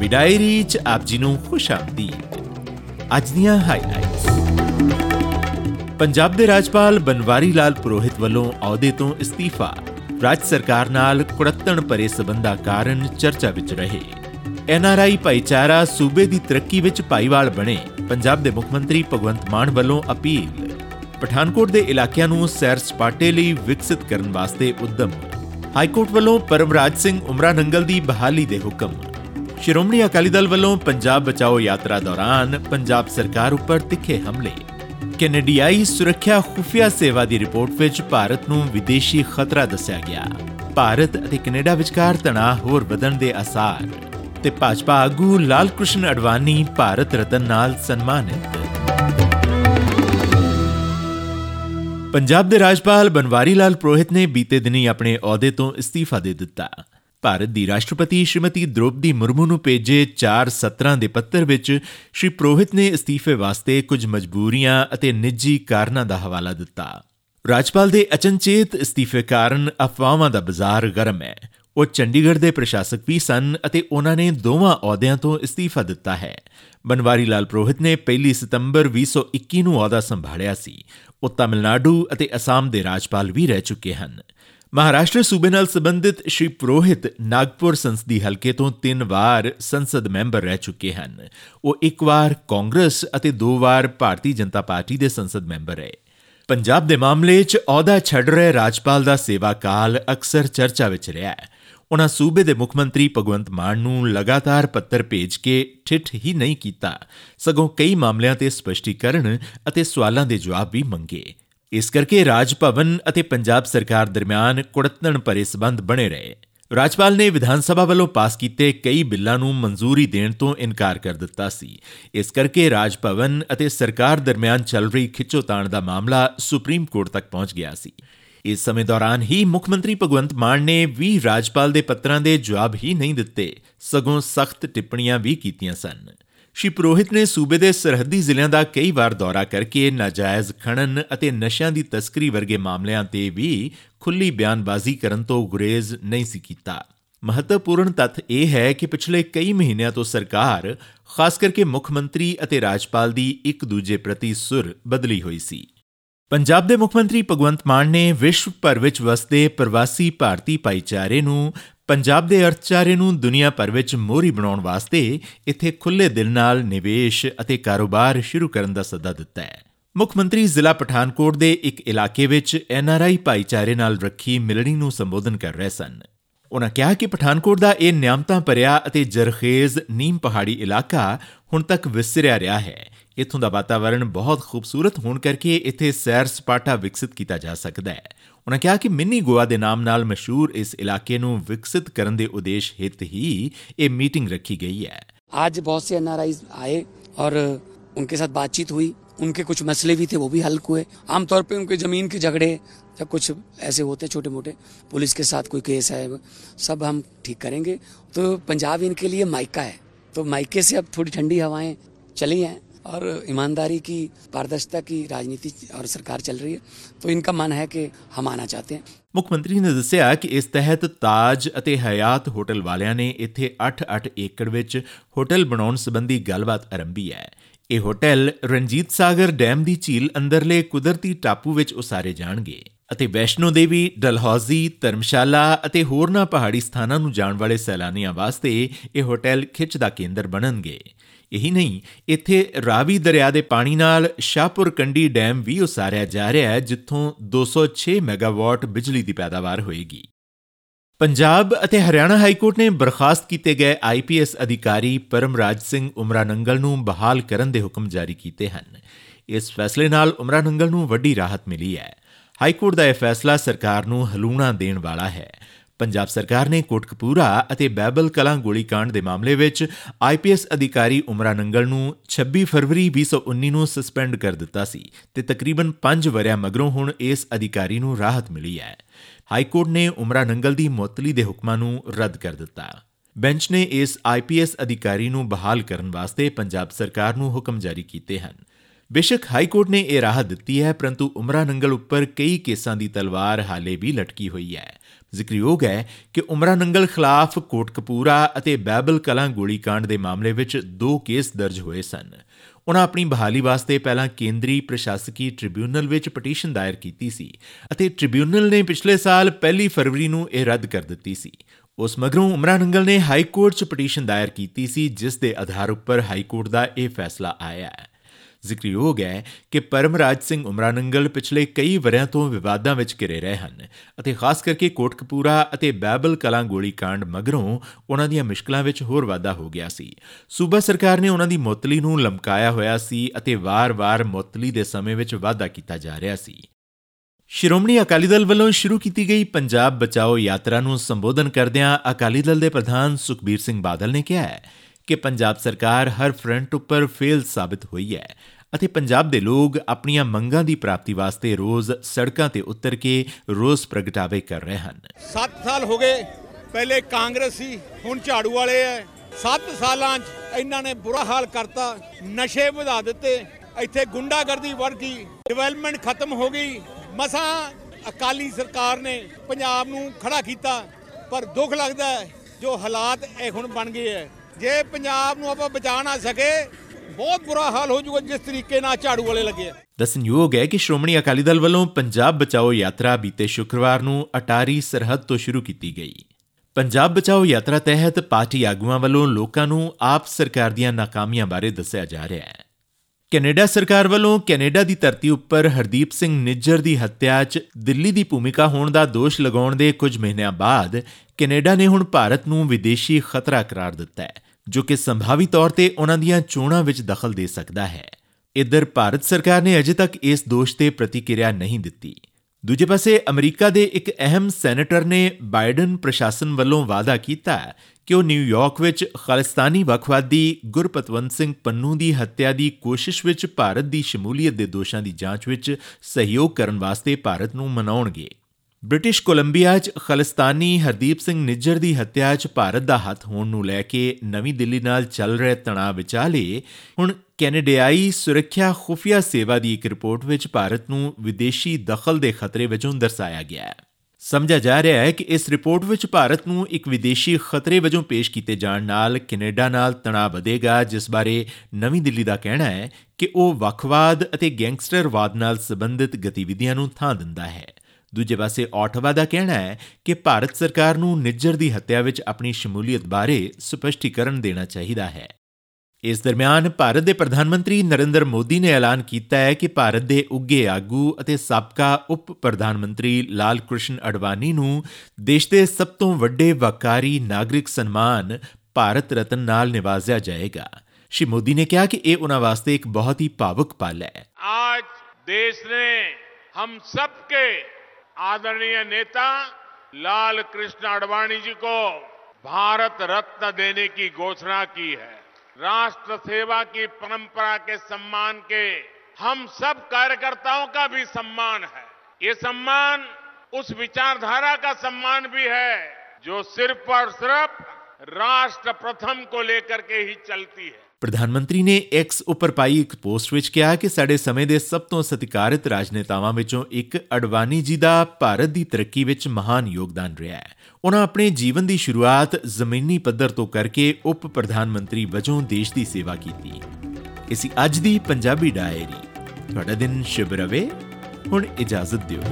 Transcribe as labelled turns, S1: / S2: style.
S1: Punjabi diary ਚ ਆਪ ਜੀ ਨੂੰ ਖੁਸ਼ ਆਮਦੀਦ। ਅੱਜ ਦੀਆਂ ਹਾਈਲਾਈਟਸ ਪੰਜਾਬ ਦੇ ਰਾਜਪਾਲ ਬਨਵਾਰੀ ਲਾਲ ਪੁਰੋਹਿਤ ਵੱਲੋਂ ਅਹੁਦੇ ਤੋਂ ਅਸਤੀਫਾ। ਰਾਜ ਸਰਕਾਰ ਨਾਲ ਕੁੜੱਤਣ ਭਰੇ ਸਬੰਧਾਂ ਕਾਰਨ ਚਰਚਾ ਵਿੱਚ ਰਹੇ। ਐਨਆਰਆਈ ਭਾਈਚਾਰਾ ਸੂਬੇ ਦੀ ਤਰੱਕੀ ਵਿੱਚ ਭਾਈਵਾਲ ਬਣੇ, ਪੰਜਾਬ ਦੇ ਮੁੱਖ ਮੰਤਰੀ ਭਗਵੰਤ ਮਾਨ ਵੱਲੋਂ ਅਪੀਲ। ਪਠਾਨਕੋਟ ਦੇ ਇਲਾਕਿਆਂ ਨੂੰ ਸੈਰ ਸਪਾਟੇ ਲਈ ਵਿਕਸਿਤ ਕਰਨ ਵਾਸਤੇ ਉਦਮ। ਹਾਈਕੋਰਟ ਵੱਲੋਂ ਪਰਮਰਾਜ ਸਿੰਘ ਉਮਰਾ ਨੰਗਲ ਦੀ ਬਹਾਲੀ ਦੇ ਹੁਕਮ। ਸ਼੍ਰੋਮਣੀ ਅਕਾਲੀ ਦਲ ਵੱਲੋਂ ਪੰਜਾਬ ਬਚਾਓ ਯਾਤਰਾ ਦੌਰਾਨ ਪੰਜਾਬ ਸਰਕਾਰ ਉੱਪਰ ਤਿੱਖੇ ਹਮਲੇ। ਕੈਨੇਡੀਆਈ ਸੁਰੱਖਿਆ ਖੁਫੀਆ ਸੇਵਾ ਦੀ ਰਿਪੋਰਟ ਵਿੱਚ ਭਾਰਤ ਨੂੰ ਵਿਦੇਸ਼ੀ ਖਤਰਾ ਦੱਸਿਆ ਗਿਆ। ਭਾਰਤ ਅਤੇ ਕੈਨੇਡਾ ਵਿਚਕਾਰ ਤਣਾਅ ਹੋਰ ਵਧਣ ਦੇ ਆਸਾਰ ਤੇ ਭਾਜਪਾ ਆਗੂ ਲਾਲ ਕ੍ਰਿਸ਼ਨ ਅਡਵਾਨੀ ਭਾਰਤ ਰਤਨ ਨਾਲ ਸਨਮਾਨਿਤ। ਪੰਜਾਬ ਦੇ ਰਾਜਪਾਲ ਬਨਵਾਰੀ ਲਾਲ ਪ੍ਰੋਹਿਤ ਨੇ ਬੀਤੇ ਦਿਨੀ ਆਪਣੇ ਅਹੁਦੇ ਤੋਂ ਅਸਤੀਫਾ ਦੇ ਦਿੱਤਾ। ਭਾਰਤ ਦੀ ਰਾਸ਼ਟਰਪਤੀ ਸ਼੍ਰੀਮਤੀ ਦ੍ਰੋਪਦੀ ਮੁਰਮੂ ਨੂੰ ਭੇਜੇ 4 ਸਤਰਾਂ ਦੇ ਪੱਤਰ ਵਿੱਚ ਸ਼੍ਰੀ ਪ੍ਰੋਹਿਤ ਨੇ ਅਸਤੀਫੇ ਵਾਸਤੇ ਕੁਝ ਮਜਬੂਰੀਆਂ ਅਤੇ ਨਿੱਜੀ ਕਾਰਨਾਂ ਦਾ ਹਵਾਲਾ ਦਿੱਤਾ। ਰਾਜਪਾਲ ਦੇ ਅਚਨਚੇਤ ਅਸਤੀਫੇ ਕਾਰਨ ਅਫਵਾਹਾਂ ਦਾ ਬਾਜ਼ਾਰ ਗਰਮ ਹੈ। ਉਹ ਚੰਡੀਗੜ੍ਹ ਦੇ ਪ੍ਰਸ਼ਾਸਕ ਵੀ ਸਨ ਅਤੇ ਉਹਨਾਂ ਨੇ ਦੋਵਾਂ ਅਹੁਦਿਆਂ ਤੋਂ ਅਸਤੀਫਾ ਦਿੱਤਾ ਹੈ। ਬਨਵਾਰੀ ਲਾਲ ਪ੍ਰੋਹਿਤ ਨੇ 1 ਸਤੰਬਰ 2021 ਨੂੰ ਅਹੁਦਾ ਸੰਭਾਲਿਆ ਸੀ। ਉਹ ਤਮਿਲਨਾਡੂ ਅਤੇ ਅਸਾਮ ਦੇ ਰਾਜਪਾਲ ਵੀ ਰਹਿ ਚੁੱਕੇ ਹਨ। ਮਹਾਰਾਸ਼ਟਰ ਸੂਬੇ ਨਾਲ ਸੰਬੰਧਿਤ ਸ਼੍ਰੀ ਪ੍ਰੋਹਿਤ ਨਾਗਪੁਰ ਸੰਸਦੀ ਹਲਕੇ ਤੋਂ ਤਿੰਨ ਵਾਰ ਸੰਸਦ ਮੈਂਬਰ ਰਹਿ ਚੁੱਕੇ ਹਨ। ਉਹ ਇੱਕ ਵਾਰ ਕਾਂਗਰਸ ਅਤੇ ਦੋ ਵਾਰ ਭਾਰਤੀ ਜਨਤਾ ਪਾਰਟੀ ਦੇ ਸੰਸਦ ਮੈਂਬਰ ਰਹੇ। ਪੰਜਾਬ ਦੇ ਮਾਮਲੇ 'ਚ ਅਹੁਦਾ ਛੱਡ ਰਹੇ ਰਾਜਪਾਲ ਦਾ ਸੇਵਾ ਕਾਲ ਅਕਸਰ ਚਰਚਾ ਵਿੱਚ ਰਿਹਾ ਹੈ। ਉਹਨਾਂ ਸੂਬੇ ਦੇ ਮੁੱਖ ਮੰਤਰੀ ਭਗਵੰਤ ਮਾਨ ਨੂੰ ਲਗਾਤਾਰ ਪੱਤਰ ਭੇਜ ਕੇ ਠਿੱਠ ਹੀ ਨਹੀਂ ਕੀਤਾ। ਸਗੋਂ ਕਈ ਮਾਮਲਿਆਂ ਤੇ ਸਪਸ਼ਟੀਕਰਨ ਅਤੇ ਸਵਾਲਾਂ ਦੇ ਜਵਾਬ ਵੀ ਮੰਗੇ। ਇਸ ਕਰਕੇ ਰਾਜ ਭਵਨ ਅਤੇ ਪੰਜਾਬ ਸਰਕਾਰ ਦਰਮਿਆਨ ਕੁੜਤਣ ਭਰੇ ਸਬੰਧ ਬਣੇ ਰਹੇ। ਰਾਜਪਾਲ ਨੇ ਵਿਧਾਨ ਸਭਾ ਵੱਲੋਂ ਪਾਸ ਕੀਤੇ ਕਈ ਬਿੱਲਾਂ ਨੂੰ ਮਨਜ਼ੂਰੀ ਦੇਣ ਤੋਂ ਇਨਕਾਰ ਕਰ ਦਿੱਤਾ ਸੀ। ਇਸ ਕਰਕੇ ਰਾਜ ਭਵਨ ਅਤੇ ਸਰਕਾਰ ਦਰਮਿਆਨ ਚੱਲ ਰਹੀ ਖਿੱਚੋਤਾਣ ਦਾ ਮਾਮਲਾ ਸੁਪਰੀਮ ਕੋਰਟ ਤੱਕ ਪਹੁੰਚ ਗਿਆ ਸੀ। ਇਸ ਸਮੇਂ ਦੌਰਾਨ ਹੀ ਮੁੱਖ ਮੰਤਰੀ ਭਗਵੰਤ ਮਾਨ ਨੇ ਵੀ ਰਾਜਪਾਲ ਦੇ ਪੱਤਰਾਂ ਦੇ ਜਵਾਬ ਹੀ ਨਹੀਂ ਦਿੱਤੇ। ਸਗੋਂ ਸਖਤ ਟਿੱਪਣੀਆਂ ਵੀ ਕੀਤੀਆਂ ਸਨ। ਸ਼੍ਰੀ ਪ੍ਰੋਹਿਤ ਨੇ ਸੂਬੇ ਦੇ ਸਰਹੱਦੀ ਜ਼ਿਲ੍ਹਿਆਂ ਦਾ ਕਈ ਵਾਰ ਦੌਰਾ ਕਰਕੇ ਨਾਜਾਇਜ਼ ਖਣਨ ਅਤੇ ਨਸ਼ਿਆਂ ਦੀ ਤਸਕਰੀ ਵਰਗੇ ਮਾਮਲਿਆਂ ਤੇ ਵੀ ਖੁੱਲੀ ਬਿਆਨਬਾਜ਼ੀ ਕਰਨ ਤੋਂ ਗੁਰੇਜ਼ ਨਹੀਂ ਸੀ ਕੀਤਾ। ਮਹੱਤਵਪੂਰਨ ਤੱਥ ਇਹ ਹੈ ਕਿ ਪਿਛਲੇ ਕਈ ਮਹੀਨਿਆਂ ਤੋਂ ਸਰਕਾਰ, ਖਾਸ ਕਰਕੇ ਮੁੱਖ ਮੰਤਰੀ ਅਤੇ ਰਾਜਪਾਲ ਦੀ ਇੱਕ ਦੂਜੇ ਪ੍ਰਤੀ ਸੁਰ ਬਦਲੀ ਹੋਈ ਸੀ। ਪੰਜਾਬ ਦੇ ਮੁੱਖ ਮੰਤਰੀ ਭਗਵੰਤ ਮਾਨ ਨੇ ਵਿਸ਼ਵ ਭਰ ਵਿੱਚ ਵਸਦੇ ਪ੍ਰਵਾਸੀ ਭਾਰਤੀ ਭਾਈਚਾਰੇ ਨੂੰ, ਪੰਜਾਬ ਦੇ ਅਰਥਚਾਰੇ ਨੂੰ ਦੁਨੀਆ ਭਰ ਵਿੱਚ ਮੋਹਰੀ ਬਣਾਉਣ ਵਾਸਤੇ ਇੱਥੇ ਖੁੱਲੇ ਦਿਲ ਨਾਲ ਨਿਵੇਸ਼ ਅਤੇ ਕਾਰੋਬਾਰ ਸ਼ੁਰੂ ਕਰਨ ਦਾ ਸੱਦਾ ਦਿੱਤਾ ਹੈ। ਮੁੱਖ ਮੰਤਰੀ ਜ਼ਿਲ੍ਹਾ ਪਠਾਨਕੋਟ ਦੇ ਇੱਕ ਇਲਾਕੇ ਵਿੱਚ ਐਨਆਰਆਈ ਭਾਈਚਾਰੇ ਨਾਲ ਰੱਖੀ ਮਿਲਣੀ ਨੂੰ ਸੰਬੋਧਨ ਕਰ ਰਹੇ ਸਨ। ਉਹਨਾਂ ਕਿਹਾ ਕਿ ਪਠਾਨਕੋਟ ਦਾ ਇਹ ਨਿਯਮਤਾਂ ਭਰਿਆ ਅਤੇ ਜਰਖੇਜ਼, ਨੀਮ ਪਹਾੜੀ ਇਲਾਕਾ ਹੁਣ ਤੱਕ ਵਿਸਰਿਆ ਰਿਹਾ ਹੈ। ਇਥੋਂ ਦਾ ਵਾਤਾਵਰਣ ਬਹੁਤ ਖੂਬਸੂਰਤ ਹੋਣ ਕਰਕੇ ਇੱਥੇ ਸੈਰ ਸਪਾਟਾ ਵਿਕਸਿਤ ਕੀਤਾ ਜਾ ਸਕਦਾ ਹੈ ਉਹਨਾਂ ਕਿਹਾ ਕਿ ਮਿੰਨੀ ਗੋਆ ਦੇ ਨਾਮ ਨਾਲ ਮਸ਼ਹੂਰ ਇਸ ਇਲਾਕੇ ਨੂੰ ਵਿਕਸਿਤ ਕਰਨ ਦੇ ਉਦੇਸ਼ ਹਿੱਤ ਹੀ ਇਹ ਮੀਟਿੰਗ ਰੱਖੀ ਗਈ ਹੈ
S2: आज बहुत से एनआरआई आए और उनके साथ बातचीत हुई उनके कुछ मसले भी थे वो भी हल हुए आमतौर पे उनके ज़मीन के झगड़े या कुछ ऐसे होते छोटे मोटे पुलिस के साथ कोई केस है सब हम ठीक करेंगे तो पंजाब इनके लिए मायका है तो मायके से अब थोड़ी ठंडी हवाएं चली हैं और ईमानदारी की पारदर्शिता की राजनीति और सरकार चल रही है तो इनका मन है कि हम आना चाहते हैं
S1: ਮੁੱਖ ਮੰਤਰੀ ਨੇ ਦੱਸਿਆ ਕਿ ਇਸ ਤਹਿਤ ਤਾਜ ਅਤੇ ਹਯਾਤ ਹੋਟਲ ਵਾਲਿਆਂ ਨੇ ਇੱਥੇ 8-8 ਏਕੜ ਵਿੱਚ ਹੋਟਲ ਬਣਾਉਣ ਸੰਬੰਧੀ ਗੱਲਬਾਤ ਆਰੰਭੀ ਹੈ ਇਹ ਹੋਟਲ ਰਣਜੀਤ ਸਾਗਰ ਡੈਮ ਦੀ ਝੀਲ ਅੰਦਰਲੇ ਕੁਦਰਤੀ ਟਾਪੂ ਵਿੱਚ ਉਸਾਰੇ ਜਾਣਗੇ ਅਤੇ ਵੈਸ਼ਨੋ ਦੇਵੀ ਡਲਹੌਜ਼ੀ ਧਰਮਸ਼ਾਲਾ ਅਤੇ ਹੋਰਨਾਂ ਪਹਾੜੀ ਸਥਾਨਾਂ ਨੂੰ ਜਾਣ ਵਾਲੇ ਸੈਲਾਨੀਆਂ ਵਾਸਤੇ ਇਹ ਹੋਟਲ ਖਿੱਚ ਦਾ ਕੇਂਦਰ ਬਣਨਗੇ ਇਹੀ ਨਹੀਂ, ਇੱਥੇ ਰਾਵੀ ਦਰਿਆ ਦੇ ਪਾਣੀ ਨਾਲ ਸ਼ਾਹਪੁਰ ਕੰਡੀ ਡੈਮ ਵੀ ਉਸਾਰਿਆ ਜਾ ਰਿਹਾ ਹੈ, ਜਿੱਥੋਂ 206 ਮੈਗਾਵਾਟ ਬਿਜਲੀ ਦੀ ਪੈਦਾਵਾਰ ਹੋਏਗੀ। ਪੰਜਾਬ ਅਤੇ ਹਰਿਆਣਾ ਹਾਈ ਕੋਰਟ ਨੇ ਬਰਖਾਸਤ ਕੀਤੇ ਗਏ ਆਈਪੀਐਸ ਅਧਿਕਾਰੀ ਪਰਮਰਾਜ ਸਿੰਘ ਉਮਰਾ ਨੰਗਲ ਨੂੰ ਬਹਾਲ ਕਰਨ ਦੇ ਹੁਕਮ ਜਾਰੀ ਕੀਤੇ ਹਨ। ਇਸ ਫੈਸਲੇ ਨਾਲ ਉਮਰਾ ਨੰਗਲ ਨੂੰ ਵੱਡੀ ਰਾਹਤ ਮਿਲੀ ਹੈ। ਹਾਈ ਕੋਰਟ ਦਾ ਇਹ ਫੈਸਲਾ ਸਰਕਾਰ ਨੂੰ ਹਲੂਣਾ ਦੇਣ ਵਾਲਾ ਹੈ। ਪੰਜਾਬ ਸਰਕਾਰ ਨੇ ਕੋਟਕਪੂਰਾ ਅਤੇ ਬੈਬਲ ਕਲਾਂ ਗੋਲੀकांड ਦੇ ਮਾਮਲੇ ਵਿੱਚ ਆਈਪੀਐਸ ਅਧਿਕਾਰੀ ਉਮਰਾ ਨੰਗਲ ਨੂੰ 26 ਫਰਵਰੀ 2019 ਨੂੰ ਸਸਪੈਂਡ ਕਰ ਦਿੱਤਾ ਸੀ ਤੇ ਤਕਰੀਬਨ 5 ਵਰਿਆਂ ਮਗਰੋਂ ਹੁਣ ਇਸ ਅਧਿਕਾਰੀ ਨੂੰ ਰਾਹਤ ਮਿਲੀ ਹੈ। ਹਾਈ ਕੋਰਟ ਨੇ ਉਮਰਾ ਨੰਗਲ ਦੀ ਮੁਅਤਲੀ ਦੇ ਹੁਕਮਾਂ ਨੂੰ ਰੱਦ ਕਰ ਦਿੱਤਾ। ਬੈਂਚ ਨੇ ਇਸ ਆਈਪੀਐਸ ਅਧਿਕਾਰੀ ਨੂੰ ਬਹਾਲ ਕਰਨ ਵਾਸਤੇ ਪੰਜਾਬ ਸਰਕਾਰ ਨੂੰ ਹੁਕਮ ਜਾਰੀ ਕੀਤੇ ਹਨ। ਬੇਸ਼ੱਕ ਹਾਈ ਕੋਰਟ ਨੇ ਇਹ ਰਾਹਤ ਦਿੱਤੀ ਹੈ, ਪਰੰਤੂ ਉਮਰਾ ਨੰਗਲ ਉੱਪਰ ਕਈ ਕੇਸਾਂ ਦੀ ਤਲਵਾਰ ਹਾਲੇ ਵੀ ਲਟਕੀ ਹੋਈ ਹੈ। ਜ਼ਿਕਰਯੋਗ ਹੈ ਕਿ ਉਮਰਾ ਨੰਗਲ ਖਿਲਾਫ ਕੋਟਕਪੂਰਾ ਅਤੇ ਬੈਬਲ ਕਲਾਂ ਗੋਲੀकांड ਦੇ ਮਾਮਲੇ ਵਿੱਚ ਦੋ ਕੇਸ ਦਰਜ ਹੋਏ ਸਨ। ਉਹਨਾਂ ਆਪਣੀ ਬਹਾਲੀ ਵਾਸਤੇ ਪਹਿਲਾਂ ਕੇਂਦਰੀ ਪ੍ਰਸ਼ਾਸਕੀ ਟ੍ਰਿਬਿਊਨਲ ਵਿੱਚ ਪਟੀਸ਼ਨ ਦਾਇਰ ਕੀਤੀ ਸੀ ਅਤੇ ਟ੍ਰਿਬਿਊਨਲ ਨੇ ਪਿਛਲੇ ਸਾਲ 1 ਫਰਵਰੀ ਨੂੰ ਇਹ ਰੱਦ ਕਰ ਦਿੱਤੀ ਸੀ। ਉਸ ਮਗਰੋਂ ਉਮਰਾ ਨੰਗਲ ਨੇ ਹਾਈ ਕੋਰਟ 'ਚ ਪਟੀਸ਼ਨ ਦਾਇਰ ਕੀਤੀ ਸੀ, ਜਿਸ ਦੇ ਆਧਾਰ ਉੱਪਰ ਹਾਈ ਕੋਰਟ ਦਾ ਇਹ ਫੈਸਲਾ ਆਇਆ ਹੈ। ਜ਼ਿਕਰਯੋਗ ਹੈ ਕਿ ਪਰਮਰਾਜ ਸਿੰਘ ਉਮਰਾਨੰਗਲ ਪਿਛਲੇ ਕਈ ਵਰਿਆਂ ਤੋਂ ਵਿਵਾਦਾਂ ਵਿੱਚ ਘਿਰੇ ਰਹੇ ਹਨ ਅਤੇ ਖਾਸ ਕਰਕੇ ਕੋਟਕਪੂਰਾ ਅਤੇ ਬੈਬਲ ਕਲਾਂ ਗੋਲੀकांड ਮਗਰੋਂ ਉਹਨਾਂ ਦੀਆਂ ਮੁਸ਼ਕਲਾਂ ਵਿੱਚ ਹੋਰ ਵਾਧਾ ਹੋ ਗਿਆ ਸੀ। ਸੂਬਾ ਸਰਕਾਰ ਨੇ ਉਹਨਾਂ ਦੀ ਮੁਅਤਲੀ ਨੂੰ ਲਮਕਾਇਆ ਹੋਇਆ ਸੀ ਅਤੇ ਵਾਰ-ਵਾਰ ਮੁਅਤਲੀ ਦੇ ਸਮੇਂ ਵਿੱਚ ਵਾਧਾ ਕੀਤਾ ਜਾ ਰਿਹਾ ਸੀ। ਸ਼੍ਰੋਮਣੀ ਅਕਾਲੀ ਦਲ ਵੱਲੋਂ ਸ਼ੁਰੂ ਕੀਤੀ ਗਈ ਪੰਜਾਬ ਬਚਾਓ ਯਾਤਰਾ ਨੂੰ ਸੰਬੋਧਨ ਕਰਦਿਆਂ ਅਕਾਲੀ ਦਲ ਦੇ ਪ੍ਰਧਾਨ ਸੁਖਬੀਰ ਸਿੰਘ ਬਾਦਲ ਨੇ ਕਿਹਾ ਹੈ ਕਿ ਪੰਜਾਬ ਸਰਕਾਰ ਹਰ ਫਰੰਟ ਉੱਪਰ ਫੇਲ ਸਾਬਤ ਹੋਈ ਹੈ ਅਤੇ ਪੰਜਾਬ ਦੇ ਲੋਕ ਆਪਣੀਆਂ ਮੰਗਾਂ ਦੀ ਪ੍ਰਾਪਤੀ ਵਾਸਤੇ ਰੋਜ਼ ਸੜਕਾਂ ਤੇ ਉਤਰ ਕੇ ਰੋਸ ਪ੍ਰਗਟਾਵੇ ਕਰ ਰਹੇ ਹਨ।
S3: 7 ਸਾਲ ਹੋ ਗਏ, ਪਹਿਲੇ ਕਾਂਗਰਸ ਸੀ, ਹੁਣ ਝਾੜੂ ਵਾਲੇ ਐ। 7 ਸਾਲਾਂ 'ਚ ਇਹਨਾਂ ਨੇ ਬੁਰਾ ਹਾਲ ਕਰਤਾ, ਨਸ਼ੇ ਵਧਾ ਦਿੱਤੇ, ਇੱਥੇ ਗੁੰਡਾਗਰਦੀ ਵੱਧ ਗਈ, ਡਿਵੈਲਪਮੈਂਟ ਖਤਮ ਹੋ ਗਈ। ਮਸਾਂ ਅਕਾਲੀ ਸਰਕਾਰ ਨੇ ਪੰਜਾਬ ਨੂੰ ਖੜਾ ਕੀਤਾ, ਪਰ ਦੁੱਖ ਲੱਗਦਾ ਹੈ ਜੋ ਹਾਲਾਤ ਇਹ ਹੁਣ ਬਣ ਗਏ ਐ। ਜੇ ਪੰਜਾਬ ਨੂੰ ਆਪਾਂ ਬਚਾ ਨਾ ਸਕੇ, ਬਹੁਤ ਬੁਰਾ ਹਾਲ ਹੋ ਜਾਊਗਾ ਜਿਸ ਤਰੀਕੇ ਨਾਲ ਝਾੜੂ ਵਾਲੇ ਲੱਗੇ ਆ।
S1: ਦੱਸਣਯੋਗ ਹੈ ਕਿ ਸ਼੍ਰੋਮਣੀ ਅਕਾਲੀ ਦਲ ਵੱਲੋਂ ਪੰਜਾਬ ਬਚਾਓ ਯਾਤਰਾ ਬੀਤੇ ਸ਼ੁੱਕਰਵਾਰ ਨੂੰ ਅਟਾਰੀ ਸਰਹੱਦ ਤੋਂ ਸ਼ੁਰੂ ਕੀਤੀ ਗਈ। ਪੰਜਾਬ ਬਚਾਓ ਯਾਤਰਾ ਤਹਿਤ ਪਾਰਟੀ ਆਗੂਆਂ ਵੱਲੋਂ ਲੋਕਾਂ ਨੂੰ ਆਪ ਸਰਕਾਰ ਦੀਆਂ ਨਾਕਾਮੀਆਂ ਬਾਰੇ ਦੱਸਿਆ ਜਾ ਰਿਹਾ ਹੈ। ਕੈਨੇਡਾ ਸਰਕਾਰ ਵੱਲੋਂ ਕੈਨੇਡਾ ਦੀ ਧਰਤੀ ਉੱਪਰ ਹਰਦੀਪ ਸਿੰਘ ਨਿੱਜਰ ਦੀ ਹੱਤਿਆ 'ਚ ਦਿੱਲੀ ਦੀ ਭੂਮਿਕਾ ਹੋਣ ਦਾ ਦੋਸ਼ ਲਗਾਉਣ ਦੇ ਕੁਝ ਮਹੀਨਿਆਂ ਬਾਅਦ ਕੈਨੇਡਾ ਨੇ ਹੁਣ ਭਾਰਤ ਨੂੰ ਵਿਦੇਸ਼ੀ ਖਤਰਾ ਕਰਾਰ ਦਿੱਤਾ ਹੈ। ਜੋ ਕਿ ਸੰਭਾਵੀ ਤੌਰ ਤੇ ਉਹਨਾਂ ਦੀਆਂ ਚੋਣਾਂ ਵਿੱਚ ਦਖਲ ਦੇ ਸਕਦਾ ਹੈ। ਇਧਰ ਭਾਰਤ ਸਰਕਾਰ ਨੇ ਅਜੇ ਤੱਕ ਇਸ ਦੋਸ਼ ਤੇ ਪ੍ਰਤੀਕਿਰਿਆ ਨਹੀਂ ਦਿੱਤੀ। ਦੂਜੇ ਪਾਸੇ ਅਮਰੀਕਾ ਦੇ ਇੱਕ ਅਹਿਮ ਸੈਨੇਟਰ ਨੇ ਬਾਈਡਨ ਪ੍ਰਸ਼ਾਸਨ ਵੱਲੋਂ ਵਾਅਦਾ ਕੀਤਾ ਕਿ ਉਹ ਨਿਊਯਾਰਕ ਵਿੱਚ ਖਾਲਿਸਤਾਨੀ ਵਕਵਾਦੀ ਗੁਰਪਤਵੰਤ ਸਿੰਘ ਪੰਨੂ ਦੀ ਹੱਤਿਆ ਦੀ ਕੋਸ਼ਿਸ਼ ਵਿੱਚ ਭਾਰਤ ਦੀ ਸ਼ਮੂਲੀਅਤ ਦੇ ਦੋਸ਼ਾਂ ਦੀ ਜਾਂਚ ਵਿੱਚ ਸਹਿਯੋਗ ਕਰਨ ਵਾਸਤੇ ਭਾਰਤ ਨੂੰ ਮਨਾਉਣਗੇ। ਬ੍ਰਿਟਿਸ਼ ਕੋਲੰਬੀਆ 'ਚ ਖਾਲਿਸਤਾਨੀ ਹਰਦੀਪ ਸਿੰਘ ਨਿੱਜਰ ਦੀ ਹੱਤਿਆ 'ਚ ਭਾਰਤ ਦਾ ਹੱਥ ਹੋਣ ਨੂੰ ਲੈ ਕੇ ਨਵੀਂ ਦਿੱਲੀ ਨਾਲ ਚੱਲ ਰਹੇ ਤਣਾਅ ਵਿਚਾਲੇ, ਹੁਣ ਕੈਨੇਡੀਆਈ ਸੁਰੱਖਿਆ ਖੁਫੀਆ ਸੇਵਾ ਦੀ ਇੱਕ ਰਿਪੋਰਟ ਵਿੱਚ ਭਾਰਤ ਨੂੰ ਵਿਦੇਸ਼ੀ ਦਖਲ ਦੇ ਖਤਰੇ ਵਜੋਂ ਦਰਸਾਇਆ ਗਿਆ ਹੈ। ਸਮਝਿਆ ਜਾ ਰਿਹਾ ਹੈ ਕਿ ਇਸ ਰਿਪੋਰਟ ਵਿੱਚ ਭਾਰਤ ਨੂੰ ਇੱਕ ਵਿਦੇਸ਼ੀ ਖਤਰੇ ਵਜੋਂ ਪੇਸ਼ ਕੀਤੇ ਜਾਣ ਨਾਲ ਕੈਨੇਡਾ ਨਾਲ ਤਣਾਅ ਵਧੇਗਾ, ਜਿਸ ਬਾਰੇ ਨਵੀਂ ਦਿੱਲੀ ਦਾ ਕਹਿਣਾ ਹੈ ਕਿ ਉਹ ਵੱਖਵਾਦ ਅਤੇ ਗੈਂਗਸਟਰਵਾਦ ਨਾਲ ਸੰਬੰਧਿਤ ਗਤੀਵਿਧੀਆਂ ਨੂੰ ਥਾਂ ਦਿੰਦਾ ਹੈ। ਦੂਜੇ ਪਾਸੇ ਆਟਵਾ ਦਾ ਕਹਿਣਾ ਹੈ ਕਿ ਭਾਰਤ ਸਰਕਾਰ ਨੂੰ ਨਿੱਜਰ ਦੀ ਹੱਤਿਆ ਵਿੱਚ ਆਪਣੀ ਸ਼ਮੂਲੀਅਤ ਬਾਰੇ ਸਪਸ਼ਟੀਕਰਨ ਦੇਣਾ ਚਾਹੀਦਾ ਹੈ ਇਸ ਦਰਮਿਆਨ ਭਾਰਤ ਦੇ ਪ੍ਰਧਾਨ ਮੰਤਰੀ ਨਰਿੰਦਰ ਮੋਦੀ ਨੇ ਐਲਾਨ ਕੀਤਾ ਹੈ ਕਿ ਭਾਰਤ ਦੇ ਉੱਗੇ ਆਗੂ ਅਤੇ ਸਾਬਕਾ ਉਪ ਪ੍ਰਧਾਨ ਮੰਤਰੀ ਲਾਲ ਕ੍ਰਿਸ਼ਨ ਅਡਵਾਨੀ ਨੂੰ ਦੇਸ਼ ਦੇ ਸਭ ਤੋਂ ਵੱਡੇ ਵਕਾਰੀ ਨਾਗਰਿਕ ਸਨਮਾਨ ਭਾਰਤ ਰਤਨ ਨਾਲ ਨਿਵਾਜ਼ਿਆ ਜਾਏਗਾ ਸ਼੍ਰੀ ਮੋਦੀ ਨੇ ਕਿਹਾ ਕਿ ਇਹ ਉਹਨਾਂ ਵਾਸਤੇ ਇੱਕ ਬਹੁਤ ਹੀ ਭਾਵੁਕ ਪਲ ਹੈ
S4: आज देश ने हम सबके आदरणीय नेता लाल कृष्ण आडवाणी जी को भारत रत्न देने की घोषणा की है। राष्ट्र सेवा की परंपरा के सम्मान के हम सब कार्यकर्ताओं का भी सम्मान है। ये सम्मान उस विचारधारा का सम्मान भी है, जो सिर्फ़ और सिर्फ़ ਰਾਸ਼ਟਰ ਪ੍ਰਥਮ ਕੋ ਲੇਕਰ ਕੇ ਹੀ ਚਲਤੀ ਹੈ
S1: ਪ੍ਰਧਾਨ ਮੰਤਰੀ ਨੇ ਐਕਸ ਉੱਪਰ ਪਾਈ ਇੱਕ ਪੋਸਟ ਵਿੱਚ ਕਿਹਾ ਕਿ ਸਾਡੇ ਸਮੇਂ ਦੇ ਸਭ ਤੋਂ ਸਤਿਕਾਰਿਤ ਰਾਜਨੇਤਾਵਾਂ ਵਿੱਚੋਂ ਇੱਕ ਅਡਵਾਨੀ ਜੀ ਦਾ ਭਾਰਤ ਦੀ ਤਰੱਕੀ ਵਿੱਚ ਮਹਾਨ ਯੋਗਦਾਨ ਰਿਹਾ ਹੈ। ਉਹਨਾਂ ਆਪਣੇ ਜੀਵਨ ਦੀ ਸ਼ੁਰੂਆਤ ਜ਼ਮੀਨੀ ਪੱਧਰ ਤੋਂ ਕਰਕੇ ਉਪ ਪ੍ਰਧਾਨ ਮੰਤਰੀ ਵਜੋਂ ਦੇਸ਼ ਦੀ ਸੇਵਾ ਕੀਤੀ। ਇਸੀ ਅੱਜ ਦੀ ਪੰਜਾਬੀ ਡਾਇਰੀ। ਤੁਹਾਡਾ ਦਿਨ ਸ਼ੁਭ ਰਹੇ। ਹੁਣ ਇਜਾਜ਼ਤ ਦਿਓ।